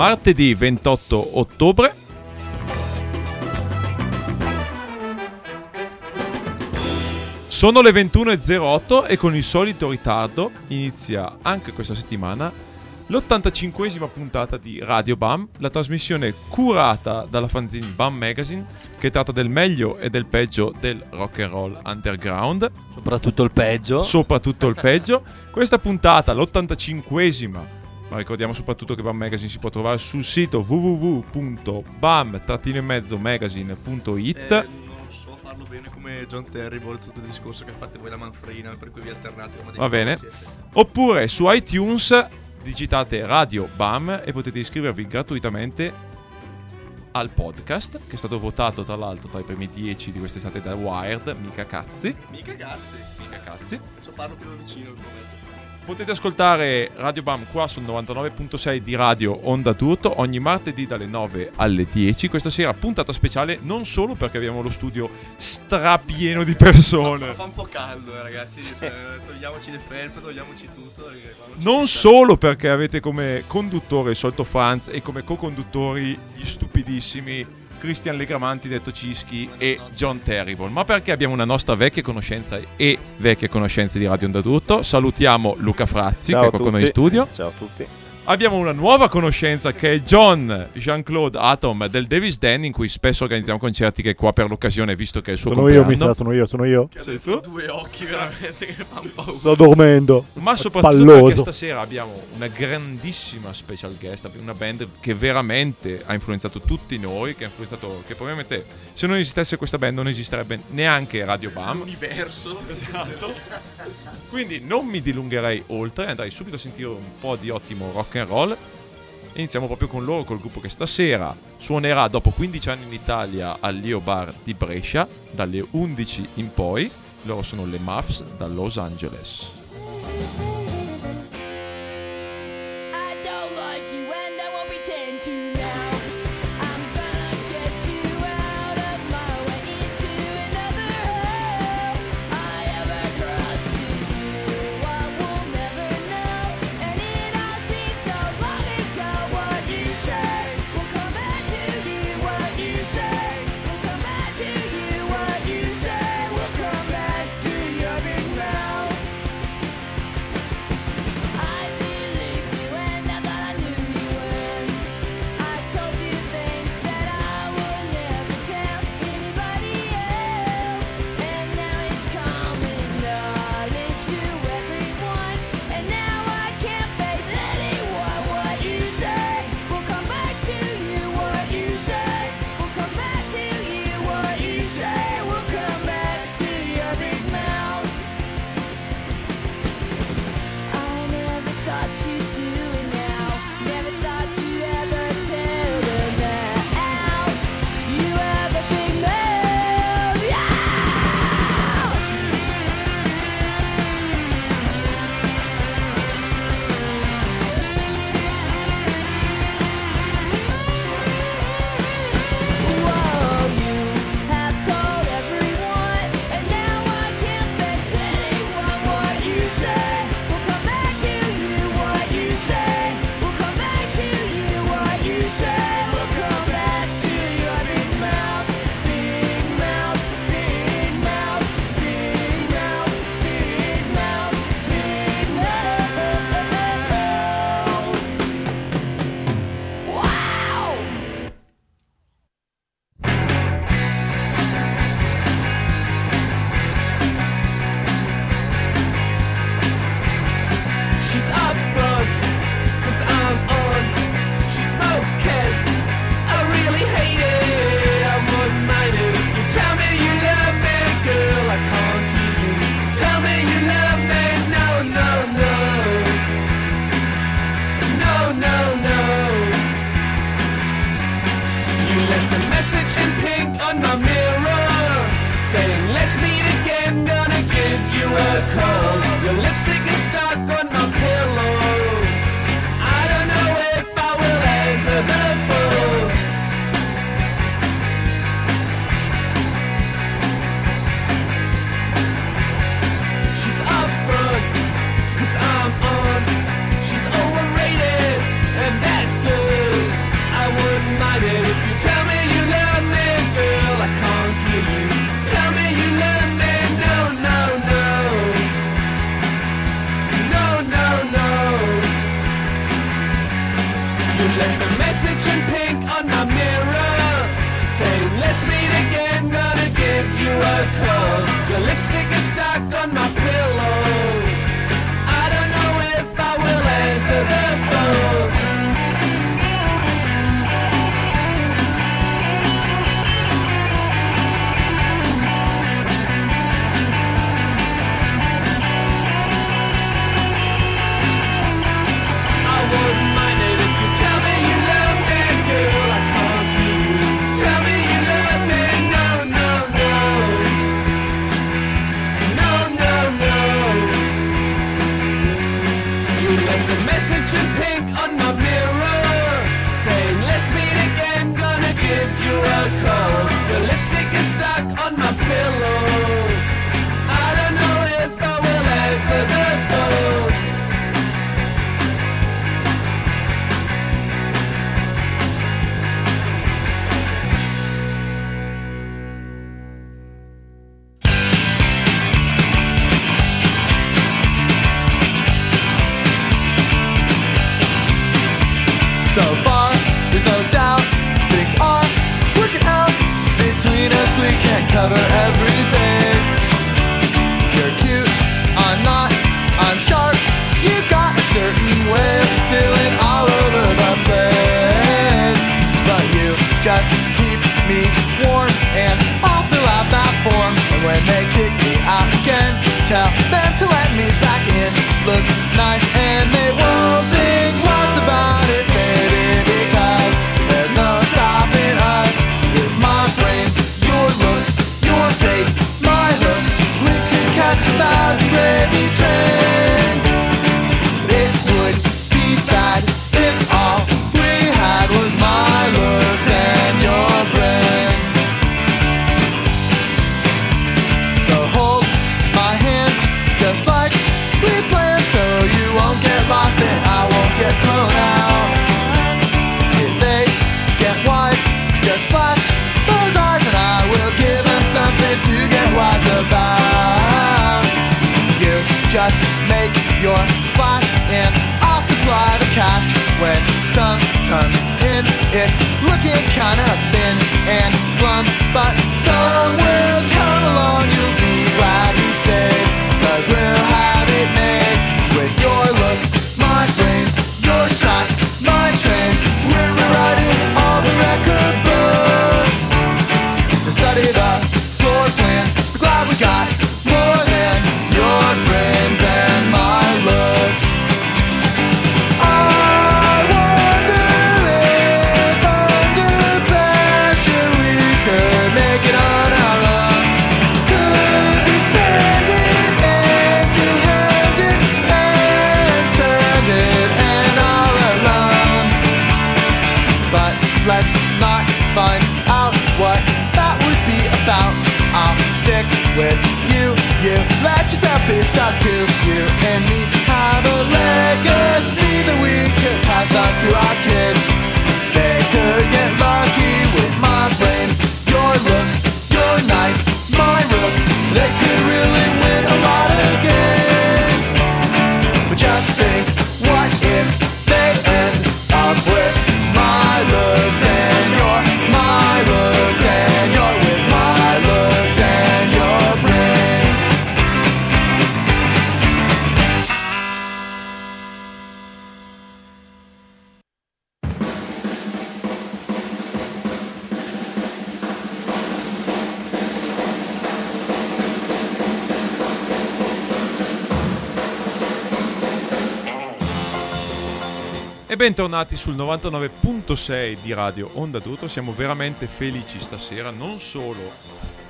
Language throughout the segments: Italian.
Martedì 28 ottobre. Sono le 21.08 e con il solito ritardo inizia anche questa settimana l'85esima puntata di Radio BAM, la trasmissione curata dalla fanzine BAM Magazine che tratta del meglio e del peggio del rock and roll underground Soprattutto il peggio. soprattutto il peggio. Questa puntata, l'85esima, ma ricordiamo soprattutto che BAM Magazine si può trovare sul sito www.bam-magazine.it. Eh, non so farlo bene come John Terrible, tutto il discorso che fate voi la manfrina, per cui vi alternate Va bene. Oppure su iTunes digitate Radio BAM e potete iscrivervi gratuitamente al podcast che è stato votato tra l'altro tra i primi 10 di quest'estate da Wired, mica cazzi, Mica cazzi. mica cazzi. Adesso parlo più vicino al momento. Potete ascoltare Radio BAM qua sul 99.6 di Radio Onda d'Urto ogni martedì dalle 9 alle 10. Questa sera puntata speciale non solo perché abbiamo lo studio strapieno di persone, Ma fa un po' caldo, eh, ragazzi. Cioè, togliamoci le felpe, togliamoci tutto. ci non solo perché avete come conduttore il solito Franz e come co-conduttori gli stupidissimi Christian Legramanti detto Cischi e John Terrible, ma perché abbiamo una nostra vecchia conoscenza e vecchie conoscenze di Radio Onda d'Urto. Salutiamo Luca Frazzi che è qua con noi in studio. Ciao a tutti. Abbiamo una nuova conoscenza che è John Jean-Claude Atom del Davis Den in cui spesso organizziamo concerti che è qua per l'occasione visto che è il suo Sono io, compleanno. mi sa, sono io, sono io. Che Sei tu? due occhi veramente che fanno paura. Sto dormendo. Ma soprattutto Palloso. perché stasera abbiamo una grandissima special guest, una band che veramente ha influenzato tutti noi, che ha influenzato, che probabilmente se non esistesse questa band non esisterebbe neanche Radio Bam. Universo. Esatto. Quindi non mi dilungherei oltre, andrei subito a sentire un po' di ottimo rock and roll. Iniziamo proprio con loro, col gruppo che stasera suonerà dopo 15 anni in Italia al Leo Bar di Brescia, dalle 11 in poi. Loro sono le Muffs da Los Angeles. I don't like you and I won't pretend to now. on my mirror, saying, let's meet again, gonna give you a call. cover every base. You're cute, I'm not, I'm sharp. You got a certain way of spilling all over the place. But you just keep me warm and all throughout that form. And when they kick me out again, tell Just make your splash and I'll supply the cash when some comes in. It's looking kinda thin and glum, but so bentornati sul 99.6 di Radio Onda Duto. Siamo veramente felici stasera, non solo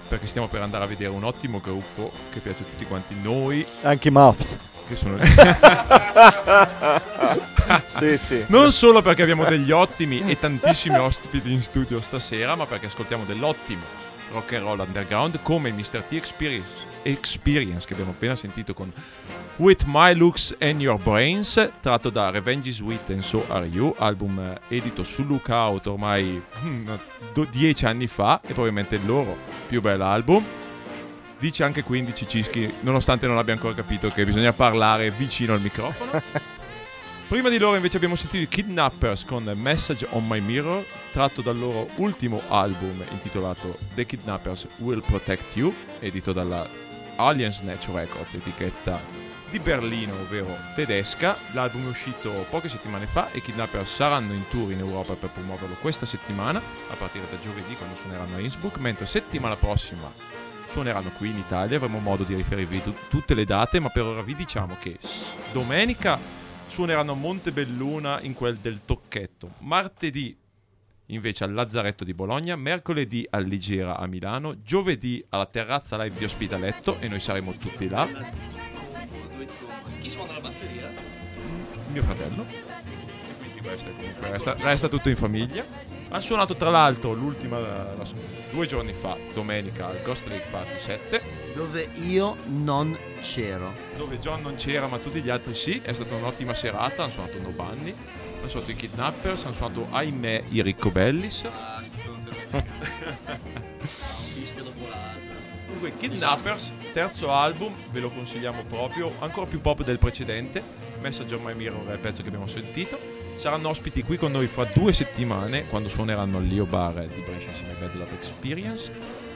perché stiamo per andare a vedere un ottimo gruppo che piace a tutti quanti noi. Anche i Muffs. Che sono lì. sì, sì. Non solo perché abbiamo degli ottimi e tantissimi ospiti in studio stasera, ma perché ascoltiamo dell'ottimo rock and roll underground come Mr. T Experience, Experience che abbiamo appena sentito con With My Looks and Your Brains, tratto da Revenge is Sweet and So Are You, album eh, edito su Lookout ormai mm, do- dieci anni fa e probabilmente il loro più bel album. Dice anche quindi Cicischi, nonostante non abbia ancora capito che bisogna parlare vicino al microfono. Prima di loro invece abbiamo sentito i Kidnappers con Message on My Mirror, tratto dal loro ultimo album intitolato The Kidnappers Will Protect You, edito dalla Alien Snatch Records, etichetta di Berlino, ovvero tedesca. L'album è uscito poche settimane fa e i Kidnappers saranno in tour in Europa per promuoverlo questa settimana, a partire da giovedì quando suoneranno a Innsbruck, mentre settimana prossima suoneranno qui in Italia, avremo modo di riferirvi tu- tutte le date, ma per ora vi diciamo che domenica suoneranno a Montebelluna in quel del Tocchetto, martedì invece al Lazzaretto di Bologna, mercoledì all'Igera a Milano, giovedì alla Terrazza Live di Ospitaletto e noi saremo tutti là, Chi suona la batteria? mio fratello. E quindi resta, resta tutto in famiglia. Ha suonato tra l'altro l'ultima, la- due giorni fa, domenica, al Ghost Lake Party 7, Dove io non c'ero. dove John non c'era ma tutti gli altri sì, è stata un'ottima serata, hanno suonato No Bunny, hanno suonato i Kidnappers, hanno suonato ahimè i Riccobellis. Fischio dopo l'altro. Comunque Kidnappers, terzo album, ve lo consigliamo proprio, ancora più pop del precedente, Message on My Mirror è il pezzo che abbiamo sentito. Saranno ospiti qui con noi fra due settimane, quando suoneranno al Leo Bar di Brescia insieme ai Bad Love Experience.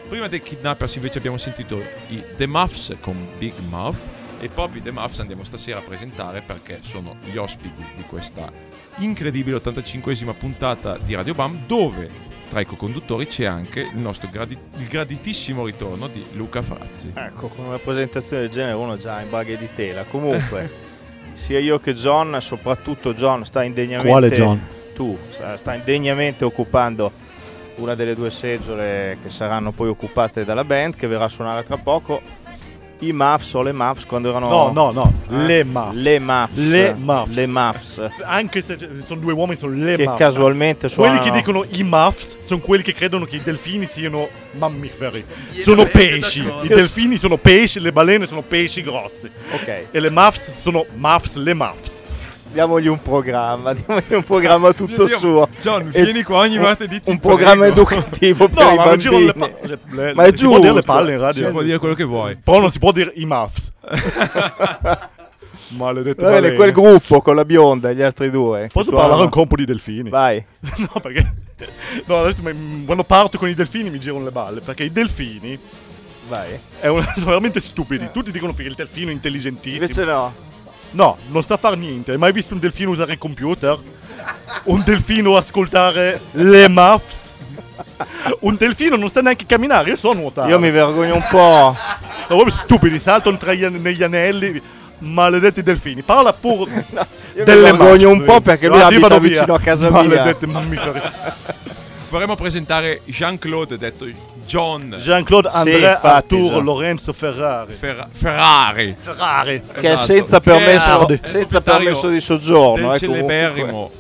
Prima dei Kidnappers invece abbiamo sentito i The Muffs con Big Mouth e proprio i The Muffs andiamo stasera a presentare perché sono gli ospiti di questa incredibile 85esima puntata di Radio Bam dove tra i co-conduttori c'è anche il nostro gradi- il graditissimo ritorno di Luca Frazzi. Ecco, con una presentazione del genere uno già in baghe di tela. Comunque, sia io che John, soprattutto John, sta indegnamente... Quale John? Tu, sta indegnamente occupando una delle due seggiole che saranno poi occupate dalla band, che verrà a suonare tra poco. I Muffs o le Muffs quando erano... No, no, no. Eh? Le Muffs. Le Muffs. Le Muffs. Le Muffs. Anche se sono due uomini, sono le che Muffs. casualmente Quelli suonano... che dicono i muffs sono quelli che credono che i delfini siano mammiferi. Io sono pesci. d'accordo. I delfini sono pesci, le balene sono pesci grossi. Ok, E le muffs sono muffs, le muffs. Diamogli un programma, diamogli un programma tutto Dio, suo. John, E- vieni qua ogni un- martedì, ti Un programma prego. educativo per No, i ma non girano le, bambini. pa- le, le- Ma è si può dire le giusto. palle in radio. Si può dire quello che vuoi. Però non si può dire i muffs. Maledette Va bene, quel gruppo con la bionda e gli altri due. Posso parlare un po' di delfini? Vai. No, perché no, adesso mi- quando parto con i delfini mi girano le balle. Perché i delfini Vai. è una- sono veramente stupidi. Tutti dicono che il delfino è intelligentissimo. Invece no. No, non sa fare niente. Hai mai visto un delfino usare il computer? Un delfino ascoltare le muffs? Un delfino non sta neanche a camminare, io so nuotare. Io mi vergogno un po'. Sono proprio stupidi, saltano tra gli an- negli anelli. Maledetti delfini. Parla pure Io mi delle vergogno un po' perché lui No, abita vicino a casa mia. Maledetti mammiferi. Vorremmo presentare Jean-Claude, detto John Jean-Claude André infatti, Arturo già. Lorenzo Ferrari. Ferra- Ferrari. Ferrari. Che è Esatto. senza Che è- permesso, è il senza permesso di soggiorno. del eh, comunque. celeberrimo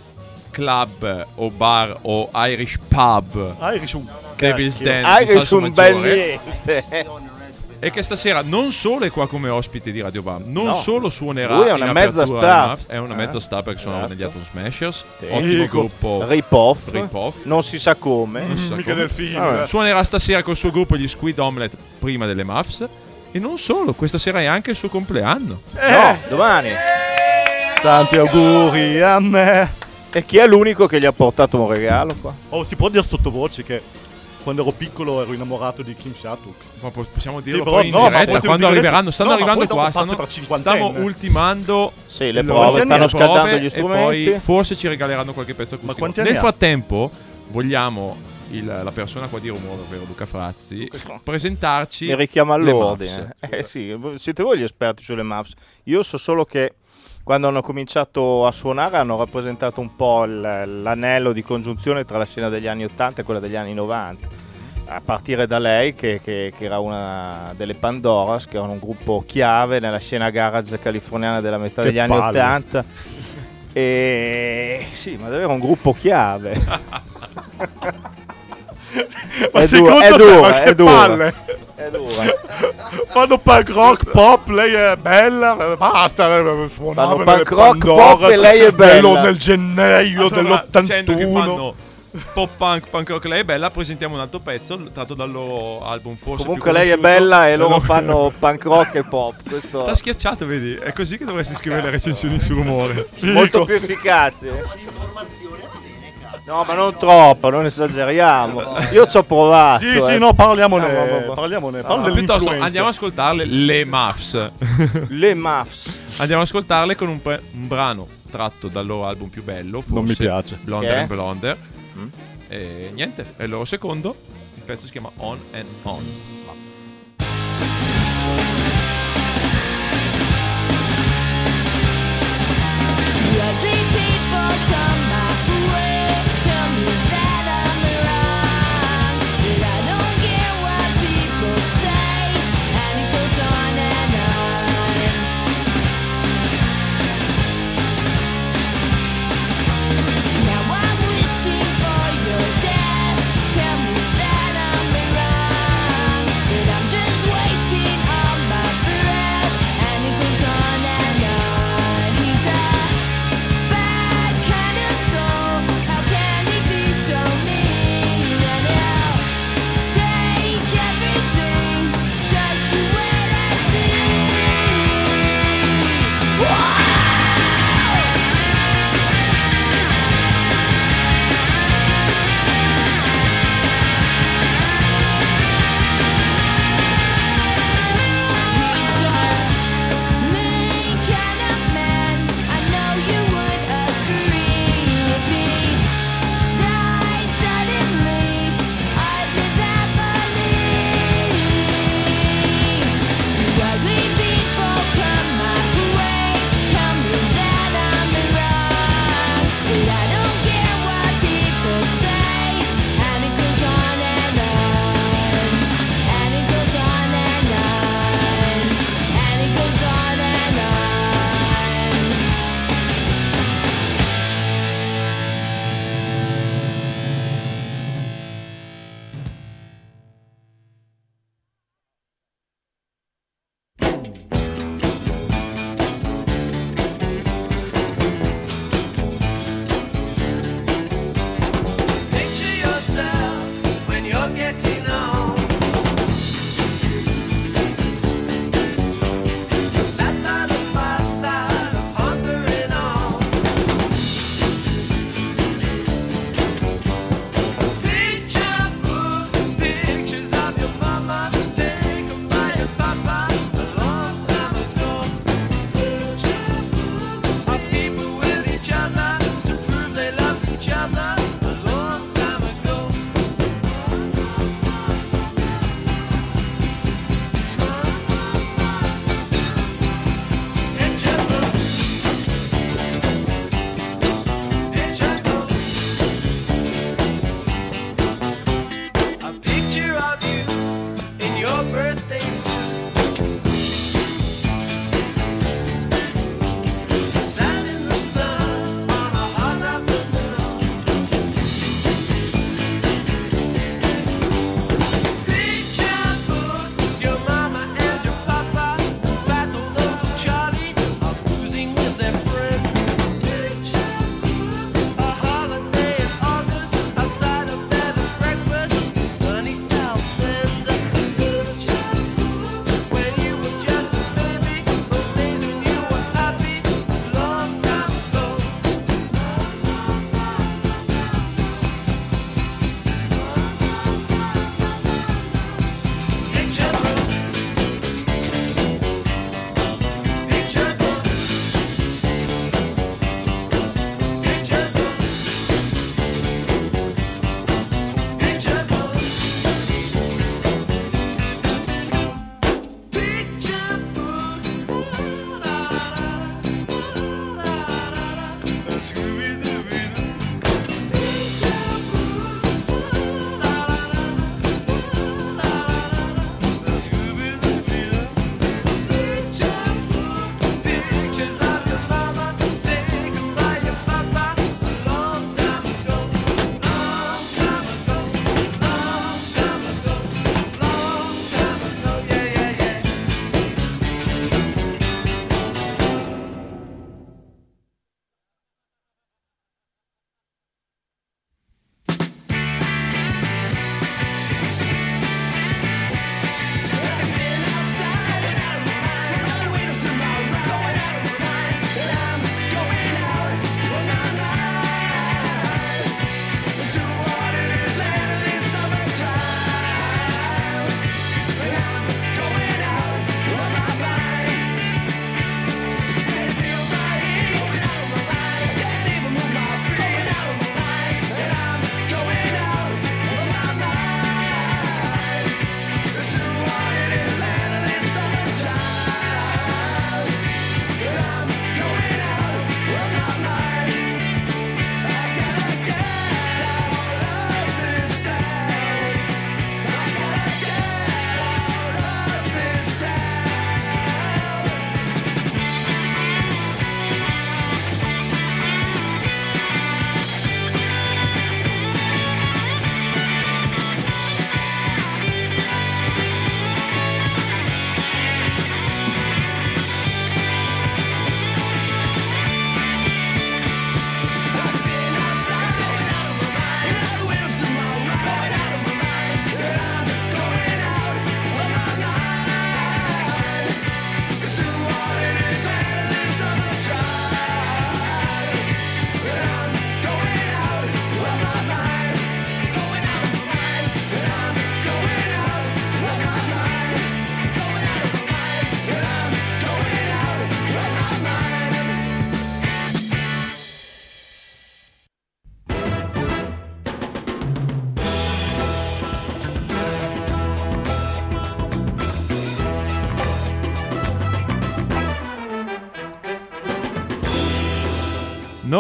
club o bar o Irish pub Irish un Devil's. Den di che Salso sono bel niente. e che stasera non solo è qua come ospite di Radio Bam non No. solo suonerà Lui è una in mezza apertura star. è una mezza Eh, star perché suonava certo. negli Atom Smashers Sì. ottimo Dico. gruppo Rip-off. Rip-off. Non si sa come. Non si sa Mica come. delfini. Vabbè. eh. suonerà stasera col suo gruppo gli Squid Omelette prima delle Muffs e non solo questa sera è anche il suo compleanno No, domani. Tanti auguri a me. E chi è l'unico che gli ha portato un regalo qua? Oh, si può dire sottovoce che quando ero piccolo ero innamorato di Kim Shatuk. ma po- possiamo dirlo però poi in no, diretta quando dire arriveranno stanno no, arrivando qua stanno, stiamo ultimando Sì, le prove, stanno scaldando gli e strumenti. poi forse ci regaleranno qualche pezzo acustico. Nel frattempo vogliamo il- la persona qua di rumore, ovvero Luca Frazzi, presentarci Mi richiama le all'ordine. Muffs. Eh sì, siete voi gli esperti sulle Muffs. Io so solo che quando hanno cominciato a suonare hanno rappresentato un po' l'anello di congiunzione tra la scena degli anni 80 e quella degli anni 90. a partire da lei che, che- che era una delle Pandoras, che erano un gruppo chiave nella scena garage californiana della metà Che degli anni palle. 80. E sì, ma davvero un gruppo chiave. Ma È secondo dura, è te, dura, ma è palle? È dura. Fanno punk rock pop, lei è bella, basta, suonavano Fanno punk rock, pop e lei è bella. Nel gennaio Allora, dicendo che dell'81. fanno pop punk, punk rock, lei è bella, presentiamo un altro pezzo tratto dal loro album forse Comunque più lei è bella e loro fanno punk rock e pop. Questo T'ha schiacciato, vedi? È così che dovresti scrivere le recensioni su rumore. molto più efficace. No, ma non troppo, non esageriamo. Io ci ho provato. Sì, eh. sì, no, parliamone, No, no, no. parliamone, No, parla Ma piuttosto andiamo a ascoltarle le Muffs. Le Muffs. Andiamo ad ascoltarle con un, pre- un brano tratto dal loro album più bello, forse Non mi piace. Blonder and Blonder. Mm. E niente, è il loro secondo. Il pezzo si chiama On and On. Ugly people come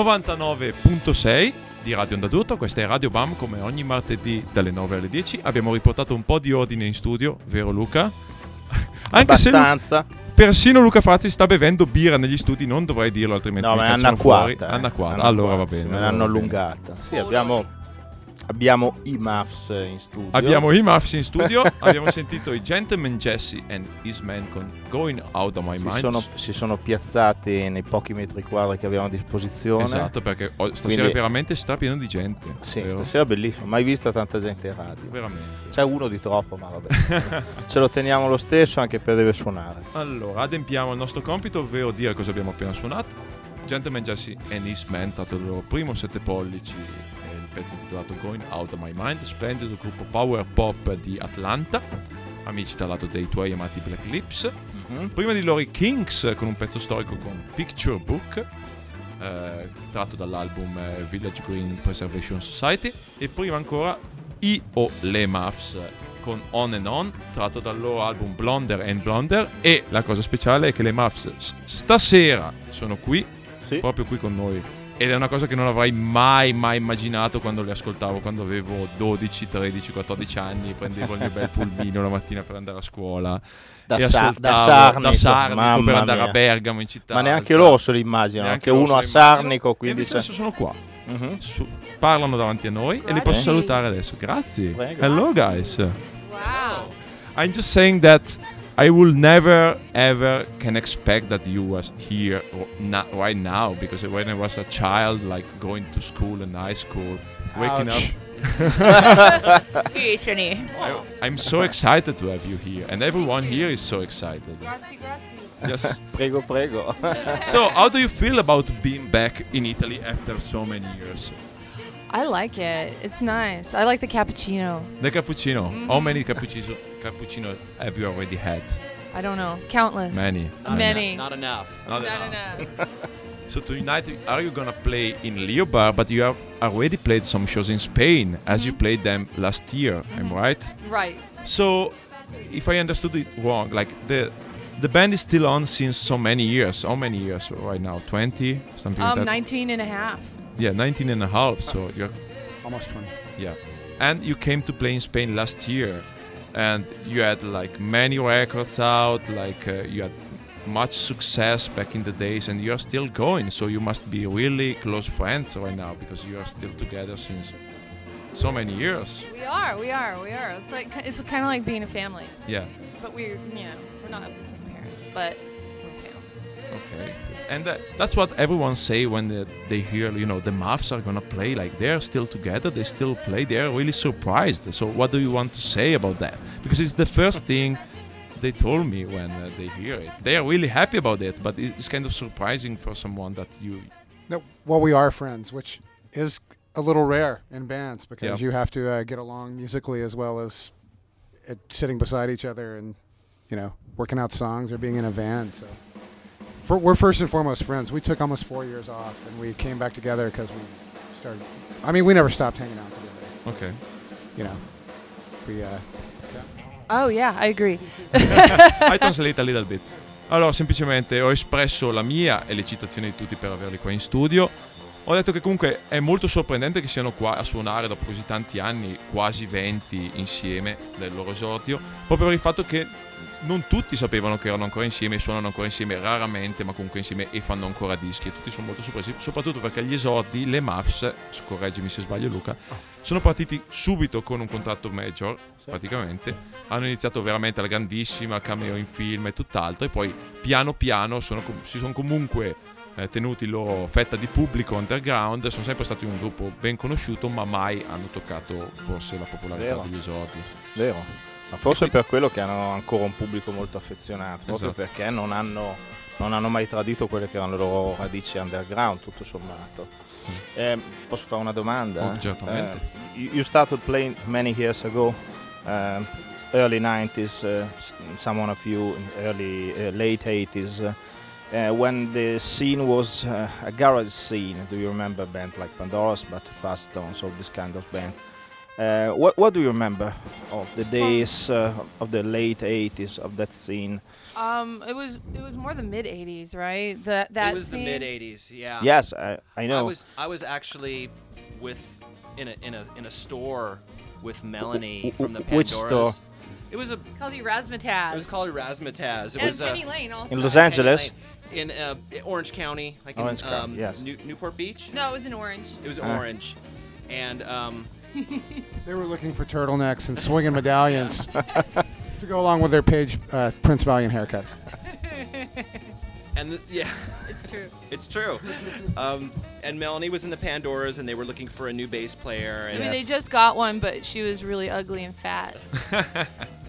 99.6 di Radio Onda d'Urto, questa è Radio Bam come ogni martedì dalle 9 alle 10. Abbiamo riportato un po' di ordine in studio, vero Luca? Anche se Abbastanza. persino Luca Frazzi sta bevendo birra negli studi, non dovrei dirlo altrimenti No, mi ma è anacquata. eh. Anacquata, allora va bene. Se me allora l'hanno bene. allungata. Sì, abbiamo, abbiamo i Muffs in studio. Abbiamo i Muffs in studio, abbiamo sentito i Gentleman Jesse and His Man con Going Out of My si Mind. sono, si sono piazzati nei pochi metri quadri che abbiamo a disposizione. Esatto, perché stasera Quindi- veramente strapieno di gente. Sì, vero? stasera è bellissimo. Mai vista tanta gente in radio. Veramente. C'è uno di troppo, ma vabbè. Ce lo teniamo lo stesso anche per deve suonare. Allora, adempiamo il nostro compito, ovvero dire cosa abbiamo appena suonato. Gentleman Jesse and His Man, dato il loro primo 7 pollici, pezzo intitolato Going Out of My Mind, splendido gruppo power pop di Atlanta, amici dal lato dei tuoi amati Black Lips. Mhm. Prima di loro i Kings con un pezzo storico con Picture Book, eh, tratto dall'album eh, Village Green Preservation Society. E prima ancora i o le Muffs con On and On, tratto dal loro album Blonder and Blonder. E la cosa speciale è che le Muffs s- stasera sono qui, Sì. proprio qui con noi. Ed è una cosa che non avrei mai, mai immaginato quando le ascoltavo, quando avevo 12, 13, 14 anni, prendevo il mio bel pulmino la mattina per andare a scuola. Da, e Sa- da Sarnico, da Sarnico per andare a mia. Bergamo in città. Ma neanche alta. loro se lo immaginano. Neanche Anche loro uno a. Sarnico, E quindi c'è- adesso sono qua. Mhm. Su- parlano davanti a noi e li posso Grazie. salutare adesso. Grazie. Prego. Hello guys. Wow. I'm just saying that I will never ever can expect that you was here or na- right now because when I was a child, like going to school and high school, waking Ouch. up. Vicini. I, I'm so excited to have you here, and everyone here is so excited. Grazie, grazie. Yes. Prego, prego. so, how do you feel about being back in Italy after so many years? I like it. It's nice. I like the cappuccino. The cappuccino. How mm-hmm. many cappuccino cappuccino have you already had? I don't know. Countless. Many. Many. Not enough. Not Not enough. enough. So tonight, are you gonna play in Leo Bar? But you have already played some shows in Spain, as you played them last year. I'm right. right. So, if I understood it wrong, like the the band is still on since so many years. How many years right now? 20, something like Um, that. 19 and a half. Yeah, 19 and a half. So you're Almost 20. yeah, and you came to play in Spain last year, and you had like many records out. Like uh, you had much success back in the days, and you are still going. So you must be really close friends right now because you are still together since so many years. We are. We are. We are. It's like it's kind of like being a family, Yeah. but we're know we're not of the same parents, but we're family. Okay. And that, that's what everyone say when they, they hear, you know, the Muffs are gonna play. Like they're still together, they still play. They're really surprised. So what do you want to say about that? Because it's the first thing they told me when uh, they hear it. They are really happy about it, but it's kind of surprising for someone that you. No, well, we are friends, which is a little rare in bands because Yeah. you have to uh, get along musically as well as uh, sitting beside each other and you know working out songs or being in a van So for, we're first and foremost friends. We took almost four years off and we came back together because we started. I mean, we never stopped hanging out together. Okay. You know, we. Uh, Oh yeah, I agree. I translate a little bit. Allora, semplicemente ho espresso la mia e le citazioni di tutti per averli qua in studio. Ho detto che comunque è molto sorprendente che siano qua a suonare dopo così tanti anni, quasi 20 insieme del loro esordio, proprio per il fatto che non tutti sapevano che erano ancora insieme, suonano ancora insieme raramente, ma comunque insieme e fanno ancora dischi e tutti sono molto sorpresi, soprattutto perché gli esordi, le Muffs, correggimi se sbaglio Luca, sono partiti subito con un contratto major, praticamente, hanno iniziato veramente alla grandissima, cameo in film e tutt'altro, e poi piano piano sono si sono comunque eh, tenuti loro fetta di pubblico underground, sono sempre stati un gruppo ben conosciuto, ma mai hanno toccato forse la popolarità Vero. degli esordi. Vero. Ma forse per quello che hanno ancora un pubblico molto affezionato, proprio Esatto. perché non hanno, non hanno mai tradito quelle che erano le loro radici underground, tutto sommato. Eh, posso fare una domanda? Oh, certamente. Eh, you- started playing many years ago, um, early 90s, uh, s- some of you early, uh, late 80s. Uh, when the scene was uh, a garage scene, do you remember bands like Pandora's, but Fast Stones, all this kind of bands? Uh, what what do you remember of the days uh, of the late 80s of that scene? Um, it was it was more the mid '80s, right? That that it was scene? the mid '80s. Yeah. Yes, I, I know. I was I was actually with in a in a in a store with Melanie wh- from the wh- Pandoras. which store? It was a Called you Razzmatazz. it was called Razzmatazz. It and was uh, Penny Lane also. In Los Angeles? In uh, Orange County, like Orange in County, um, yes. New- Newport Beach. No, it was in Orange. It was Ah. Orange, and um, They were looking for turtlenecks and swinging medallions to go along with their Page uh, Prince Valiant haircuts. and the, yeah, It's true. it's true. Um, and Melanie was in the Pandoras, and they were looking for a new bass player. I And mean, they just got one, but she was really ugly and fat.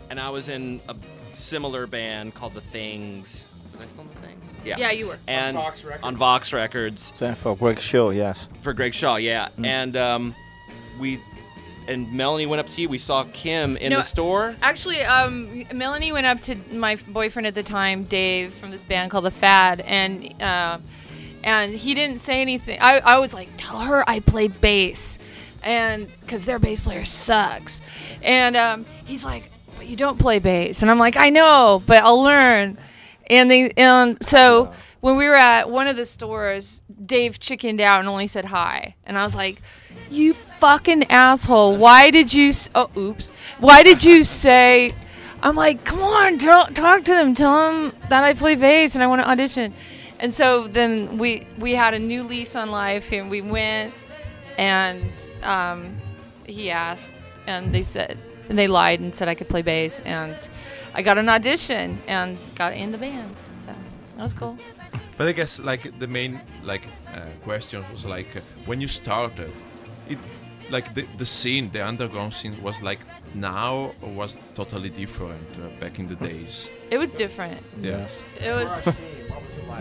and I was in a similar band called The Things. Was I still in The Things? Yeah. Yeah, you were. And On Vox Records. on Vox Records Same for Greg Show, yes. for Greg Shaw. Yeah. And um, we and Melanie went up to you. We saw Kim in No, the store. Actually, um, Melanie went up to my boyfriend at the time, Dave, from this band called The Fad, and uh, and he didn't say anything. I, I was like, tell her I play bass, and because their bass player sucks, and um, he's like, but you don't play bass, and I'm like, I know, but I'll learn, and they and so when we were at one of the stores, Dave chickened out and only said hi, and I was like. You fucking asshole. Why did you. S- oh, oops. Why did you say. I'm like, come on, talk to them. Tell them that I play bass and I want to audition. And so then we we had a new lease on life and we went and um, he asked and they said and they lied and said I could play bass and I got an audition and got in the band. So that was cool. But I guess like the main like uh, question was like uh, when you started, it like the, the scene, the underground scene was like now or was totally different uh, back in the days. It was different. Yes. It was.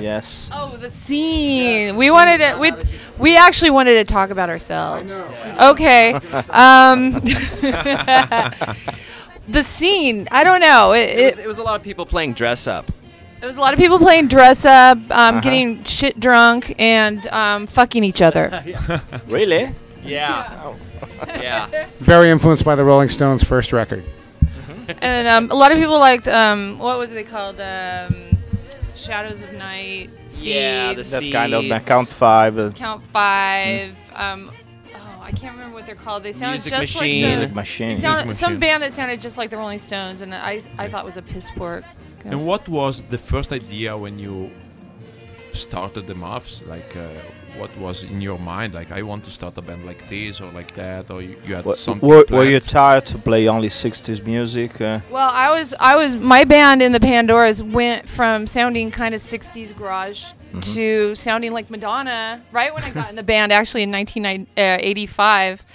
Yes. Oh, the scene. We wanted to. We we actually wanted to talk about ourselves. Okay. Um, the scene. I don't know. It, It was, it, it was a lot of people playing dress up. it was a lot of people playing dress up, um, Uh-huh. getting shit drunk, and um, fucking each other. Really? Yeah. yeah. Very influenced by the Rolling Stones' first record. and um, a lot of people liked um, what was it called? Um, Shadows of Night. Yeah, the Seeds, That kind of Seeds. count five. Uh, Count Five. Um, oh, I can't remember what they're called. They sounded Music just Machine. like the, music machine. They sound, Music some Machine. band that sounded just like the Rolling Stones, and I I thought was a piss poor. And what was the first idea when you started the Muffs? Like, uh, what was in your mind? Like, I want to start a band like this or like that, or you, you had Were, something were, were you tired to play only 60s music? Uh, Well, I was I was my band in the Pandoras went from sounding kind of 60s garage to sounding like Madonna right when I got in the band actually in 1985.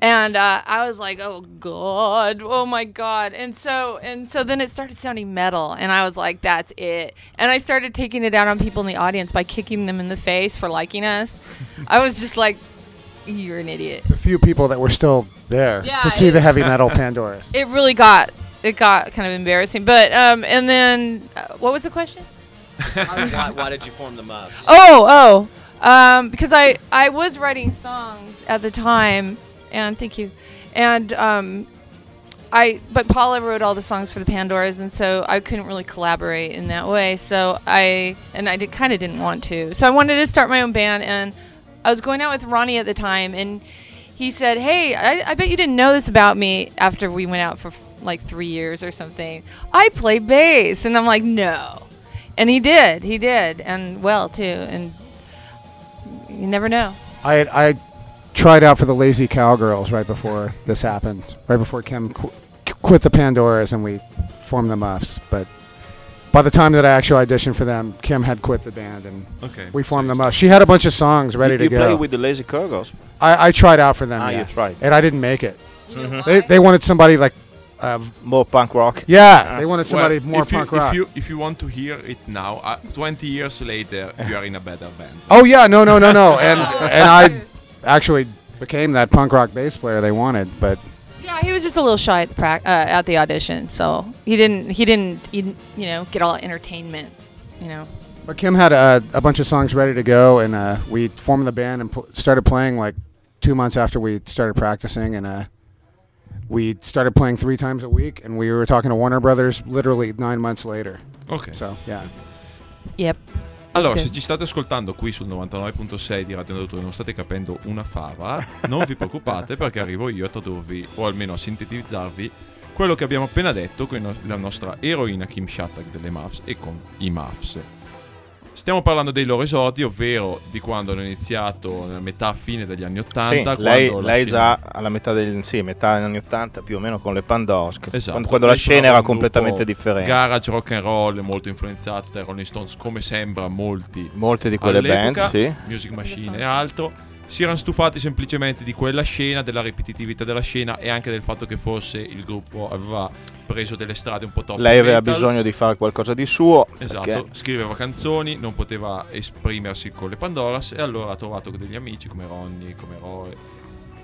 And uh, I was like, "Oh God, oh my God!" And so, and so, then it started sounding metal, and I was like, "That's it." And I started taking it out on people in the audience by kicking them in the face for liking us. I was just like, "You're an idiot." The few people that were still there Yeah, to see it- the heavy metal Pandoras. It really got it got kind of embarrassing. But um, and then uh, what was the question? why, why did you form the Muffs? Oh, oh, um, because I I was writing songs at the time, and thank you, and um, I but Paula wrote all the songs for the Pandoras, and so I couldn't really collaborate in that way. So I and I did, kind of didn't want to. So I wanted to start my own band, and I was going out with Ronnie at the time, and he said, "Hey, I, I bet you didn't know this about me after we went out for like three years or something. I play bass," and I'm like, "No." And he did. He did, and well too. And you never know. I I tried out for the Lazy Cowgirls right before this happened, right before Kim qu- quit the Pandoras and we formed the Muffs. But by the time that I actually auditioned for them, Kim had quit the band and Okay. we formed the Muffs. She had a bunch of songs ready you to you go. play with the Lazy Cowgirls. I, I tried out for them, Ah, yeah. you tried. and I didn't make it. You know Mhm. They, they wanted somebody like, uh, More punk rock. yeah, they wanted somebody Well, more if you, punk rock. If you, if you want to hear it now, uh, 20 years later, you are in a better band. Oh yeah, no, no, no, no, and and I actually became that punk rock bass player they wanted, but Yeah, he was just a little shy at the prac- uh, at the audition, so he didn't he didn't he you know get all entertainment, you know. but Kim had a, a bunch of songs ready to go, and uh, we formed the band and pl- started playing like two months after we started practicing, and uh, we started playing three times a week, and we were talking to Warner Brothers literally nine months later. Ok. So yeah. Yep. Allora, se ci state ascoltando qui sul 99.6 di Radio Natura e non state capendo una fava, non vi preoccupate perché arrivo io a tradurvi o almeno a sintetizzarvi quello che abbiamo appena detto con la nostra eroina Kim Shattuck delle Muffs e con i Muffs. Stiamo parlando dei loro esodi, ovvero di quando hanno iniziato nella metà fine degli anni 80. Sì, lei, lei già alla metà del sì, metà degli anni 80 più o meno con le Pandosche, Esatto. quando, quando la scena era completamente differente. Garage rock and roll molto influenzato dai Rolling Stones, come sembra molti. Molte di quelle band, sì. Music Machine e altro. Si erano stufati semplicemente di quella scena, della ripetitività della scena e anche del fatto che forse il gruppo aveva preso delle strade un po' troppo. Lei aveva metal. bisogno di fare qualcosa di suo. Esatto, perché- scriveva canzoni, non poteva esprimersi con le Pandoras e allora ha trovato degli amici come Ronnie, come Roy,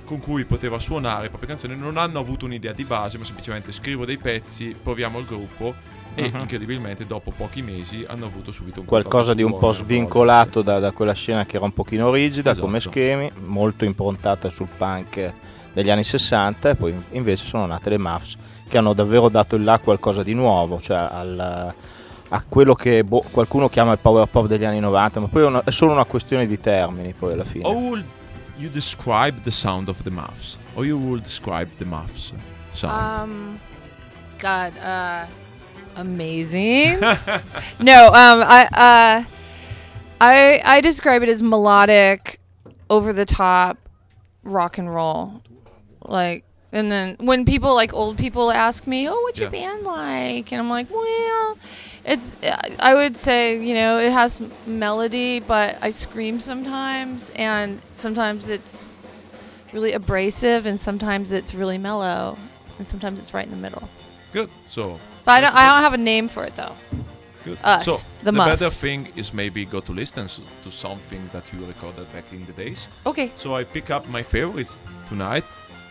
con cui poteva suonare le proprie canzoni. Non hanno avuto un'idea di base, ma semplicemente scrivo dei pezzi, proviamo il gruppo e Mhm. incredibilmente dopo pochi mesi hanno avuto subito un qualcosa di un po' svincolato da, da quella scena che era un pochino rigida Esatto. come schemi, molto improntata sul punk degli anni 60 e poi invece sono nate le Muffs che hanno davvero dato il là a qualcosa di nuovo, cioè al- a quello che boh, qualcuno chiama il power pop degli anni 90, ma poi è, una- è solo una questione di termini poi alla fine. How would you describe the sound of the Muffs? Or you would describe the Muffs sound? Um, God, uh, amazing. no, um, I, uh, I, I describe it as melodic, over the top, rock and roll, like. And then when people like old people ask me, "Oh, what's your band like?" and I'm like, "Well, it's I would say you know it has melody, but I scream sometimes, and sometimes it's really abrasive, and sometimes it's really mellow, and sometimes it's right in the middle. Good. So But I don't, I don't have a name for it though. Good. Us, so the better Muffs. thing is maybe go to listen to something that you recorded back in the days. Okay. So I pick up my favorites tonight,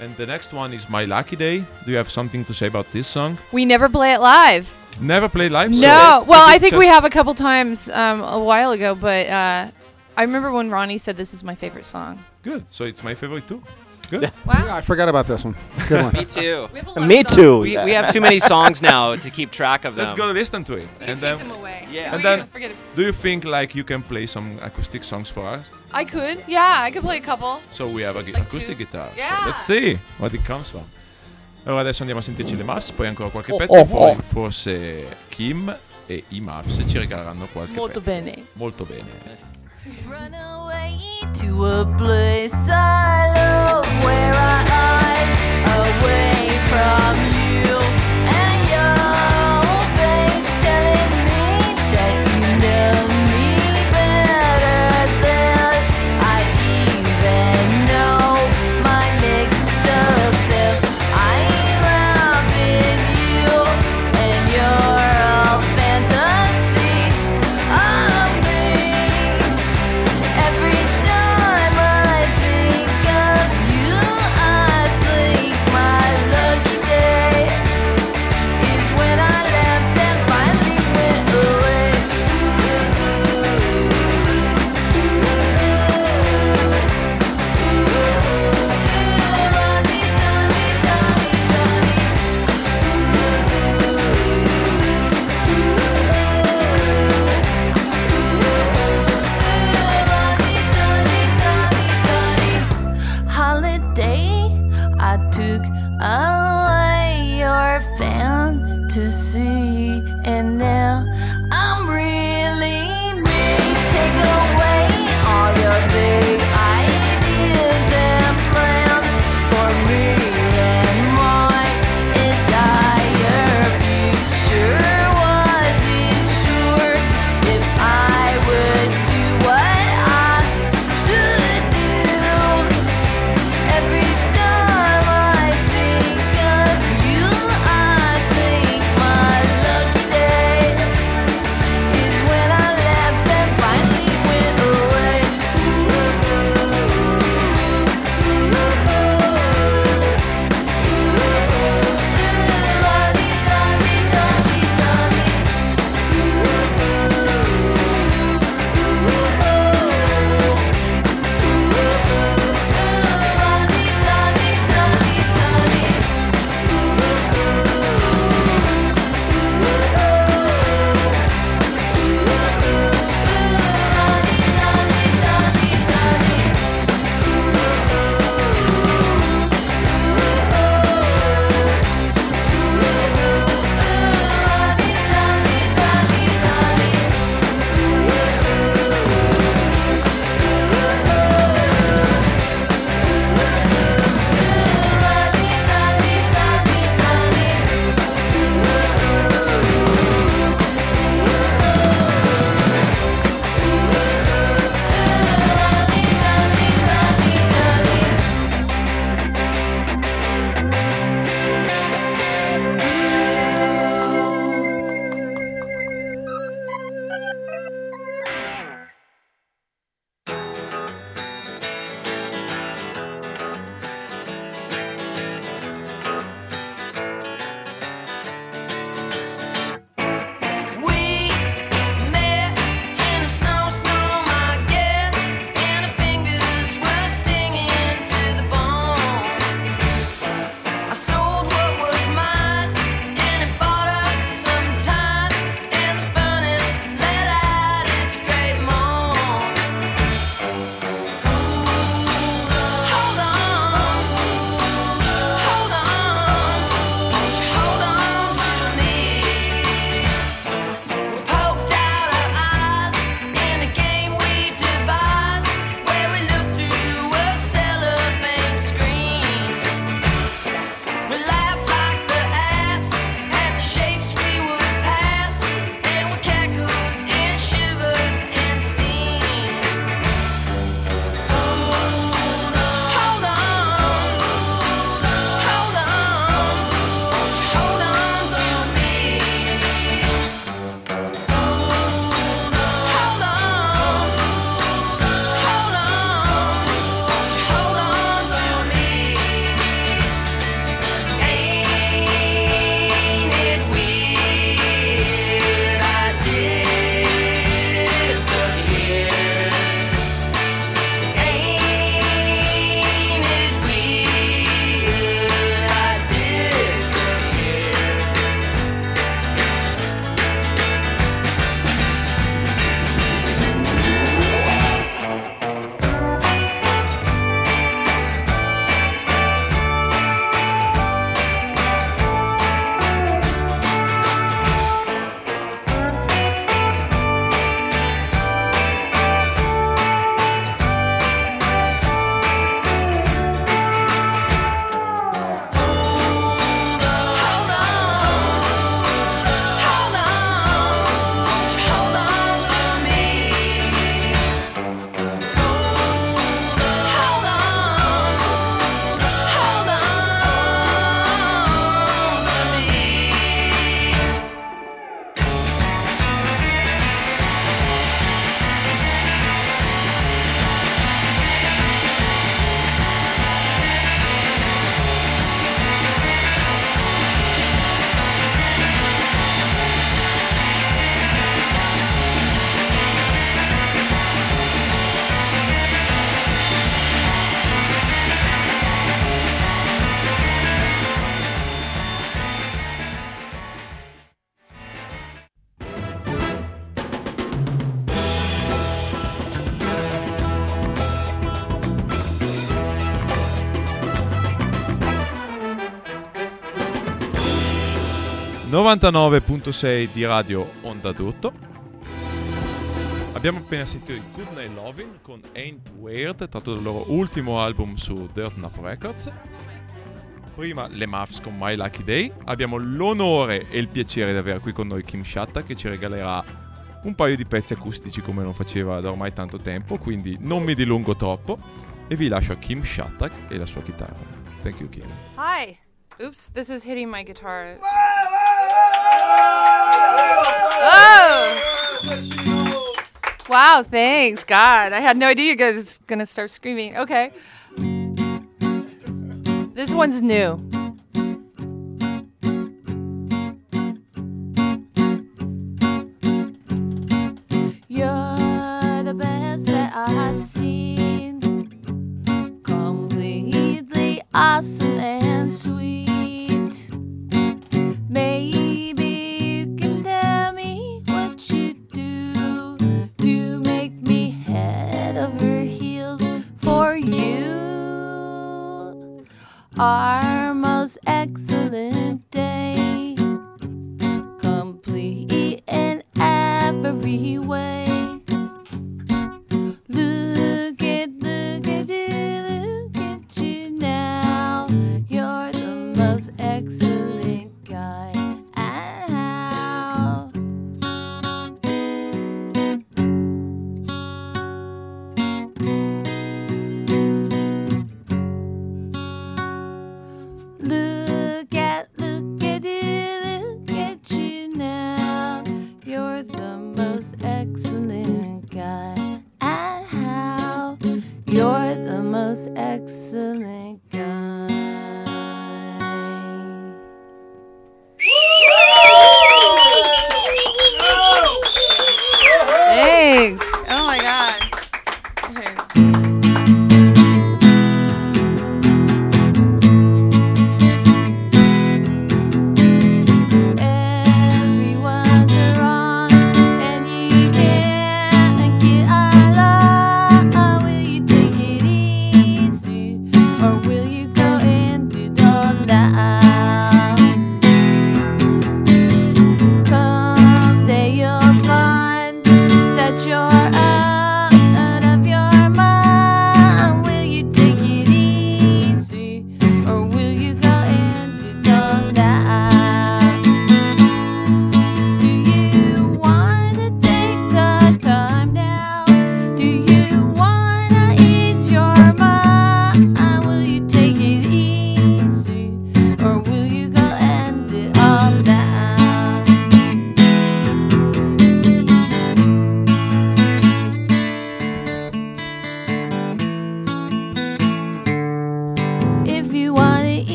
and the next one is My Lucky Day. Do you have something to say about this song? We never play it live. Never played live. No. is Well, I think we have a couple times um, a while ago, but uh, I remember when Ronnie said this is my favorite song. Good. So it's my favorite too. Good. Wow. I forgot about this one. Good one. Me too. We have a lot of Me too. We, we have too many songs now to keep track of them. Let's go listen to it. We and can then, them away. Yeah. and then forget it. do you think like you can play some acoustic songs for us? I could. Yeah, I could play a couple. So we have a Like acoustic two? guitar. So Yeah. let's see what it comes from. Allora adesso andiamo a sentirci le Muffs, poi ancora qualche Oh, pezzo oh, e poi oh. forse Kim e i Muffs ci regaleranno qualche Molto pezzo. bene. Molto bene. Run away to a place I love where I 99.6 di Radio Onda d'Urto. Abbiamo appena sentito il Good Night Lovin' con Ain't Weird, tratto dal loro ultimo album su Dirt Nap Records. Prima le Muffs con My Lucky Day. Abbiamo l'onore e il piacere di avere qui con noi Kim Shatta che ci regalerà un paio di pezzi acustici come non faceva da ormai tanto tempo, quindi non mi dilungo troppo e vi lascio a Kim Shattuck e la sua chitarra. Thank you Kim. Hi. Oops, this is hitting my guitar. Oh! Wow, thanks, God. I had no idea you guys were gonna start screaming. Okay. This one's new.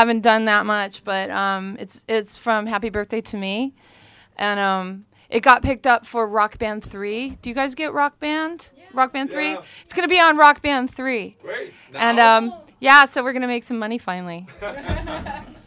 Haven't done that much, but um, it's it's from Happy Birthday to Me, and um, it got picked up for Rock Band Three. Do you guys get Rock Band? Rock Band Three. It's gonna be on Rock Band Three. Great. And um, yeah, so we're gonna make some money finally.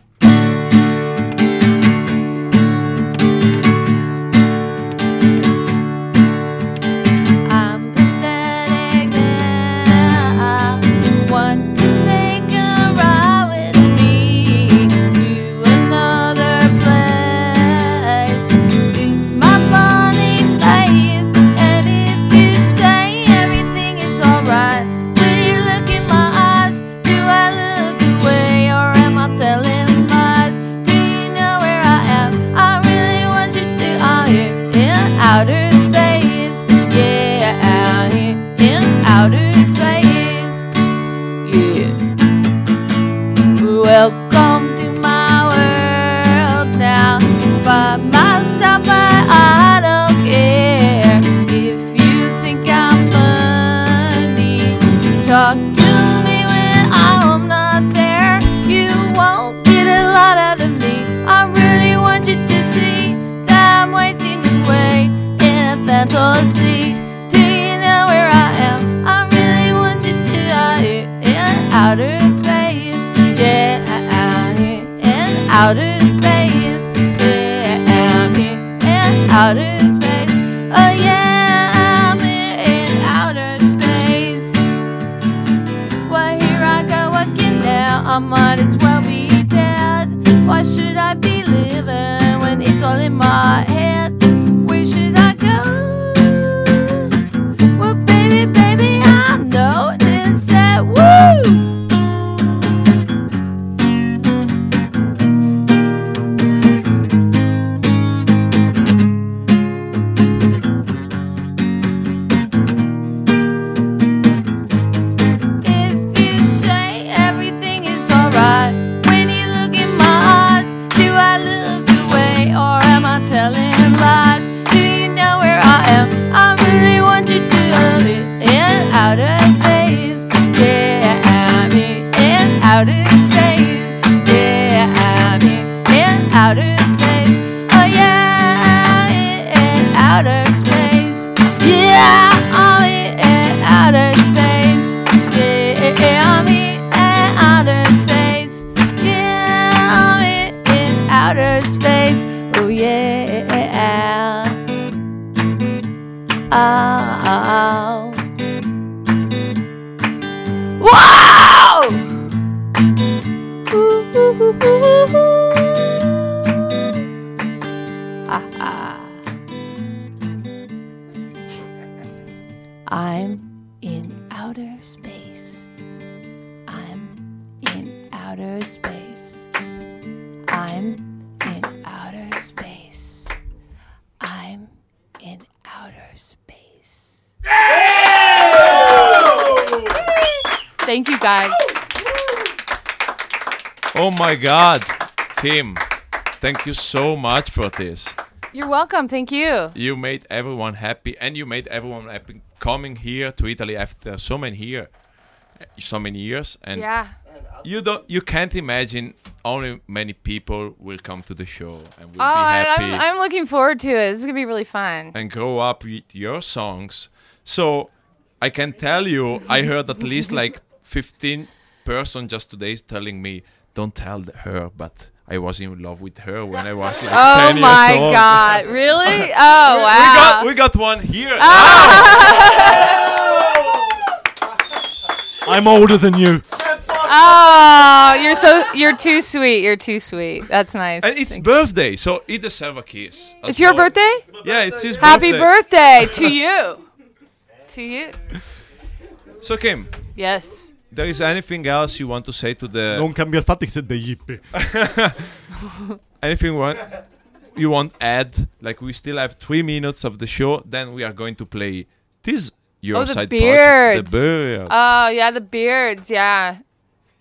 I'm in outer space. I'm in outer space. I'm in outer space. I'm in outer space. Thank you guys. Oh my God, Kim, thank you so much for this. You're welcome. Thank you. You made everyone happy, and you made everyone happy coming here to Italy after so many year, so many years, and Yeah. you don't, you can't imagine only many people will come to the show and will Oh, be happy I'm, I'm looking forward to it. This is gonna be really fun. and grow up with your songs. So I can tell you, I heard at least like 15 person just today telling me, "Don't tell her," but. I was in love with her when I was like Oh 10 years my. God, really? Oh, We- wow. We got, we got one here. Ah. I'm older than you. Oh, you're so you're too sweet. You're too sweet. That's nice. And it's birthday, so he deserves a kiss. It's your birthday? Yeah, it's his birthday. Happy birthday. birthday to you. To you. So Kim, Yes. There is anything else you want to say to the Non cambia il fatto che sei degli hippie. anything want you want add? Like we still have three minutes of the show, then we are going to play this your oh, the side beards. project. The beards. Oh, yeah, the beards. Yeah.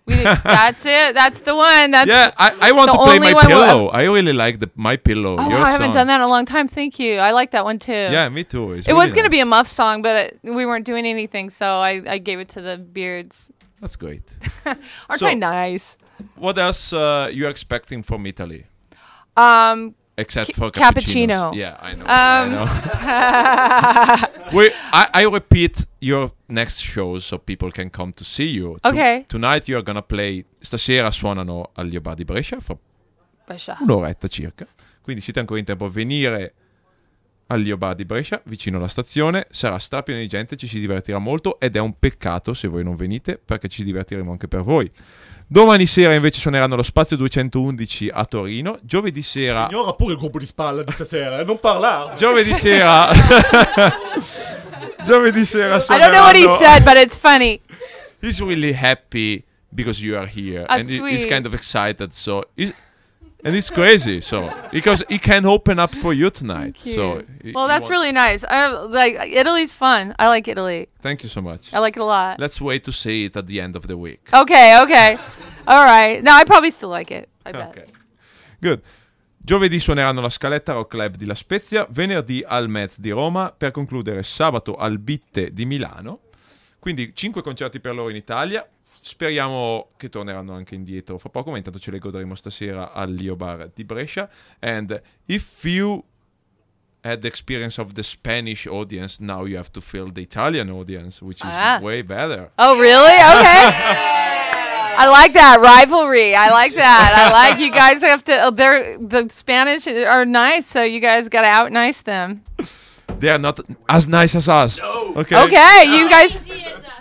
We that's it. That's the one. That's yeah, I, I want to play my pillow. I really like the my pillow. Oh, I haven't song. done that in a long time. Thank you. I like that one too. Yeah, me too. It's it was really going to be a muff song, but we weren't doing anything, so I, I gave it to the beards. That's great. Aren't So- I nice? What else uh, you expecting from Italy? Um, Except ca- for cappuccino. Yeah, I know. Um, I know. we, I, I repeat your next shows so people can come to see you. To- Okay. Tonight you're gonna play. Stasera suonano agli Bar di Brescia fra Brescia. un'oretta circa. Quindi siete ancora in tempo a venire agli Bar di Brescia, vicino alla stazione. Sarà strapieno di gente, ci si divertirà molto ed è un peccato se voi non venite perché ci divertiremo anche per voi. Domani sera invece suoneranno lo Spazio 211 a Torino. Giovedì sera Ignora pure il gruppo di spalla di stasera, eh, non parlare. Giovedì sera. Giovedì sera I don't know what he suoneranno- said, but it's funny. He's really happy because you are here, and That's he's sweet. kind of excited. So, he's, and it's crazy. So because he can open up for you tonight. So, he- well, he that's really nice. I like Italy's fun. I like Italy. Thank you so much. I like it a lot. Let's wait to see it at the end of the week. Okay, okay. All right. No, I probably still like it. I bet. Ok. Good. Giovedì suoneranno la scaletta Rock Club di La Spezia, venerdì al Metz di Roma, per concludere sabato al Bitte di Milano. Quindi 5 concerti per loro in Italia. Speriamo che torneranno anche indietro fra poco, ma intanto ce le godremo stasera al Lio Bar di Brescia. And if you had the experience of the Spanish audience, now you have to fill the Italian audience, which is Ah. way better. Oh, really? Okay. I like that rivalry. I like that. I like you guys have to. uh, They're the Spanish are nice, so you guys got to out nice them. They are not as nice as us. Okay. Okay, you guys,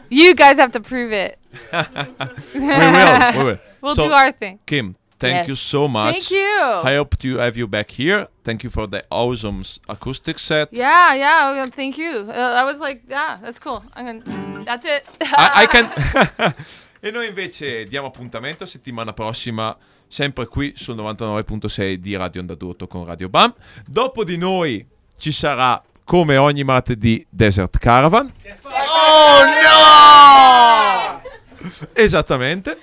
you guys have to prove it. we will. We will. We'll So, do our thing. Kim, thank Yes. you so much. Thank you. I hope to have you back here. Thank you for the awesome acoustic set. Yeah, yeah. well, Thank you. Uh, I was like, yeah, that's cool. I'm gonna. That's it. I, I can... e noi invece diamo appuntamento settimana prossima, sempre qui sul 99.6 di Radio Onda d'Urto con Radio Bam. Dopo di noi ci sarà, come ogni martedì, Desert Caravan. Oh no! Esattamente.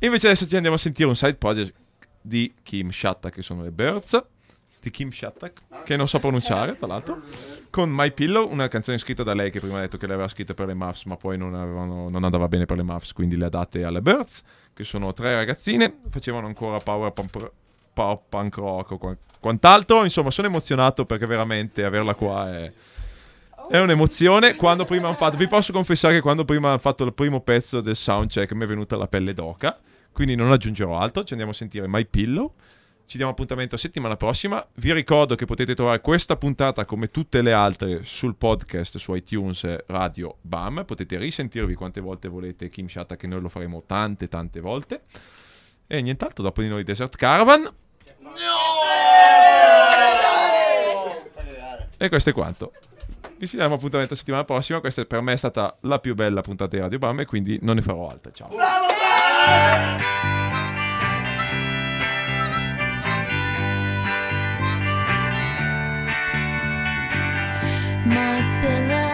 Invece adesso ci andiamo a sentire un side project di Kim Shatta, che sono le Birds. Di Kim Shattuck, che non so pronunciare, tra l'altro. Con My Pillow, una canzone scritta da lei che prima ha detto che le aveva scritte per le Muffs, ma poi non, avevano- non andava bene per le Muffs, quindi le ha date alle Birds, che sono tre ragazzine, facevano ancora power punk, power punk rock o qua- quant'altro. Insomma, sono emozionato perché veramente averla qua è, è un'emozione. Quando prima hanno fatto, vi posso confessare che quando prima hanno fatto il primo pezzo del soundcheck mi è venuta la pelle d'oca. Quindi non aggiungerò altro. Ci andiamo a sentire My Pillow. Ci diamo appuntamento settimana prossima. Vi ricordo che potete trovare questa puntata come tutte le altre sul podcast su iTunes Radio BAM. Potete risentirvi quante volte volete Kim Shatta che noi lo faremo tante tante volte. E nient'altro, dopo di noi Desert Caravan. E questo è quanto. Vi si diamo appuntamento la settimana prossima. Questa per me è stata la più bella puntata di Radio Bam e quindi non ne farò altre. Ciao. My pillow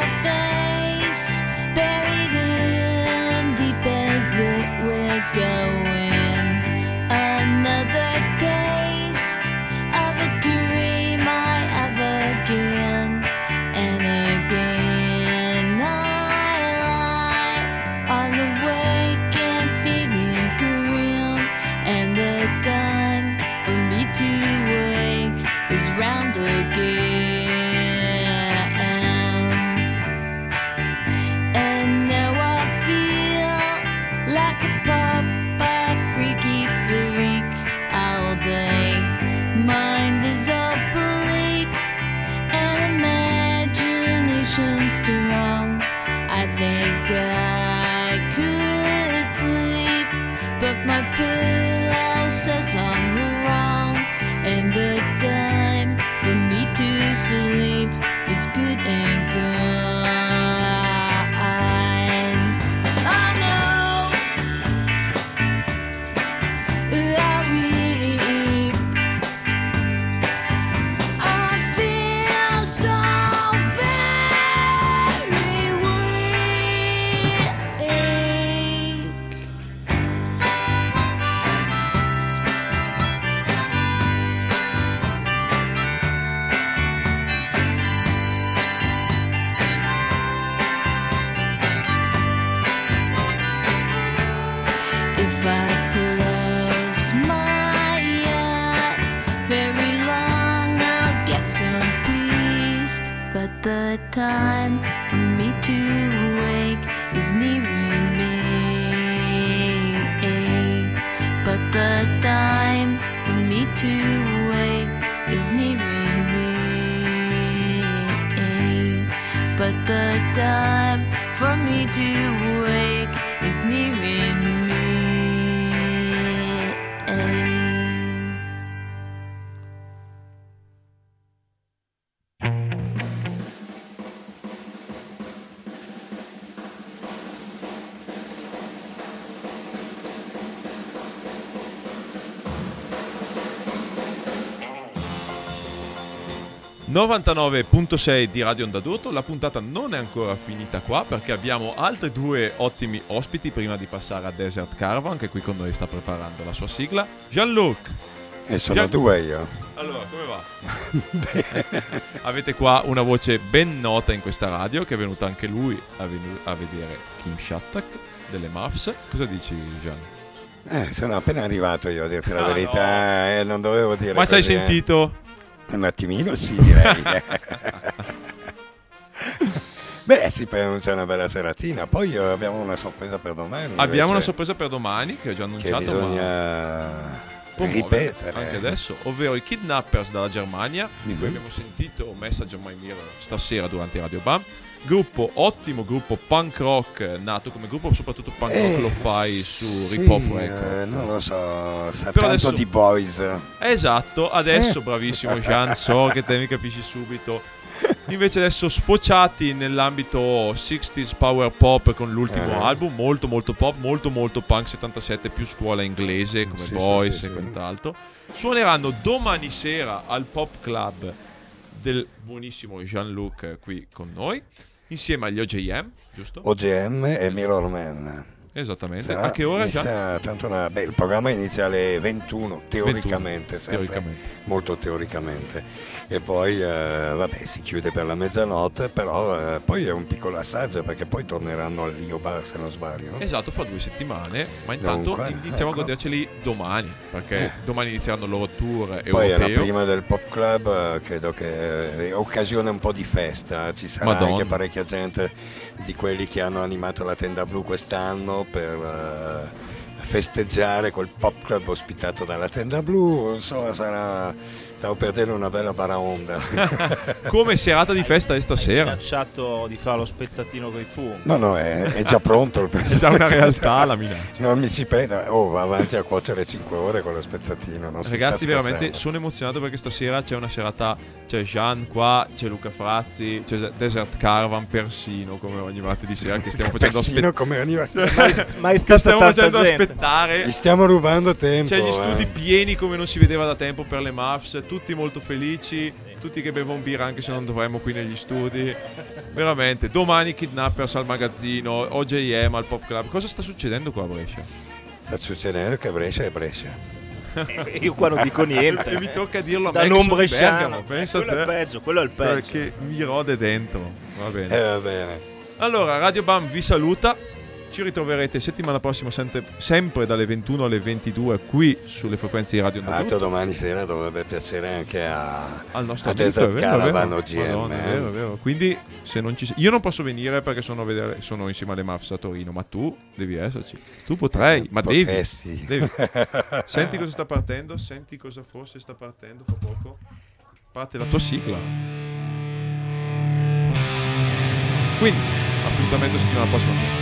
is round again. ...99.6 di Radio Onda d'Urto. La puntata non è ancora finita qua perché abbiamo altri due ottimi ospiti prima di passare a Desert Caravan che qui con noi sta preparando la sua sigla. Jean-Luc. E sono Gian- due io. Allora, come va? Avete qua una voce ben nota in questa radio che è venuto anche lui a, venu- a vedere Kim Shattuck delle Muffs. Cosa dici Gian? Eh, sono appena arrivato io a dirti la Ah, verità e non dovevo dire Ma ci hai eh. sentito? Un attimino sì, direi. Beh, si pronuncia una bella seratina. Poi eh, abbiamo una sorpresa per domani. Abbiamo invece, una sorpresa per domani che ho già che annunciato. ma bisogna promuovere ripetere. anche adesso, ovvero i Kidnappers dalla Germania, di cui abbiamo sentito Message on My Mirror stasera durante Radio Bam. Gruppo, ottimo gruppo punk rock, nato come gruppo, soprattutto punk rock Eh, lo fai su sì, Rip Hop eh, Records. non lo so, sa Però tanto adesso- di boys. Esatto, adesso Eh. bravissimo Jean, so che te mi capisci subito. Invece adesso sfociati nell'ambito 60s power pop con l'ultimo Eh. album, molto molto pop, molto molto punk 77 più scuola inglese come sì, Boys sì, e sì. quant'altro. Suoneranno domani sera al Pop Club del buonissimo Jean-Luc qui con noi, insieme agli OJM, giusto? OGM e Mirror Man. Esattamente. Sarà- A che ora Jean? tanto una- beh, il programma inizia alle 21, teoricamente, 21, sempre, teoricamente. molto teoricamente. E poi eh, vabbè, si chiude per la mezzanotte, però eh, poi è un piccolo assaggio perché poi torneranno al Lio Bar se non sbaglio. Esatto, fra due settimane, ma intanto Dunque, iniziamo ecco. a goderceli domani, perché domani inizieranno il loro tour Poi è la prima del Pop Club, eh, credo che è occasione un po' di festa, ci sarà Madonna. anche parecchia gente di quelli che hanno animato la tenda blu quest'anno per eh, festeggiare quel Pop Club ospitato dalla tenda blu, insomma sarà, stavo perdendo una bella baraonda. Come serata di festa è stasera. minacciato di fare lo spezzatino con i funghi. No, no, è, è già pronto il È già una realtà la minaccia. Non mi ci prenda, oh, va avanti a cuocere 5 ore con lo spezzatino. Ragazzi, veramente sono emozionato perché stasera c'è una serata. C'è Jean qua, c'è Luca Frazzi, c'è Desert Caravan persino come ogni martedì sera che stiamo facendo Persino aspettare. come animazione. Ma è Che stata stiamo tanta facendo gente. Aspettare. Gli stiamo rubando tempo. C'è gli eh. studi pieni come non si vedeva da tempo per le MAFS, tutti molto felici, tutti che bevono birra anche se non dovremmo qui negli studi. Veramente, domani Kidnappers al magazzino, OJM al Pop Club. Cosa sta succedendo qua a Brescia? Sta succedendo che Brescia è Brescia. Io qua non dico niente. E mi tocca dirlo a da me non bresciano. Bergamo, pensa a quello è te. il peggio, quello è il peggio. Perché mi rode dentro. Va bene. Eh, va bene. Allora, Radio Bam vi saluta. Ci ritroverete settimana prossima sempre, sempre dalle 21 alle 22 qui sulle frequenze di Radio Tra l'altro Underground. domani sera dovrebbe piacere anche a, al nostro a Desert vero, Caravan vero. OGM. È eh. vero, vero. Quindi se non ci sei- io non posso venire perché sono, vedere, sono insieme alle Mafs a Torino, ma tu devi esserci. Tu potrai, ma devi. Potresti. devi. Senti cosa sta partendo, senti cosa forse sta partendo fra poco. Parte la tua sigla. Quindi, appuntamento settimana prossima.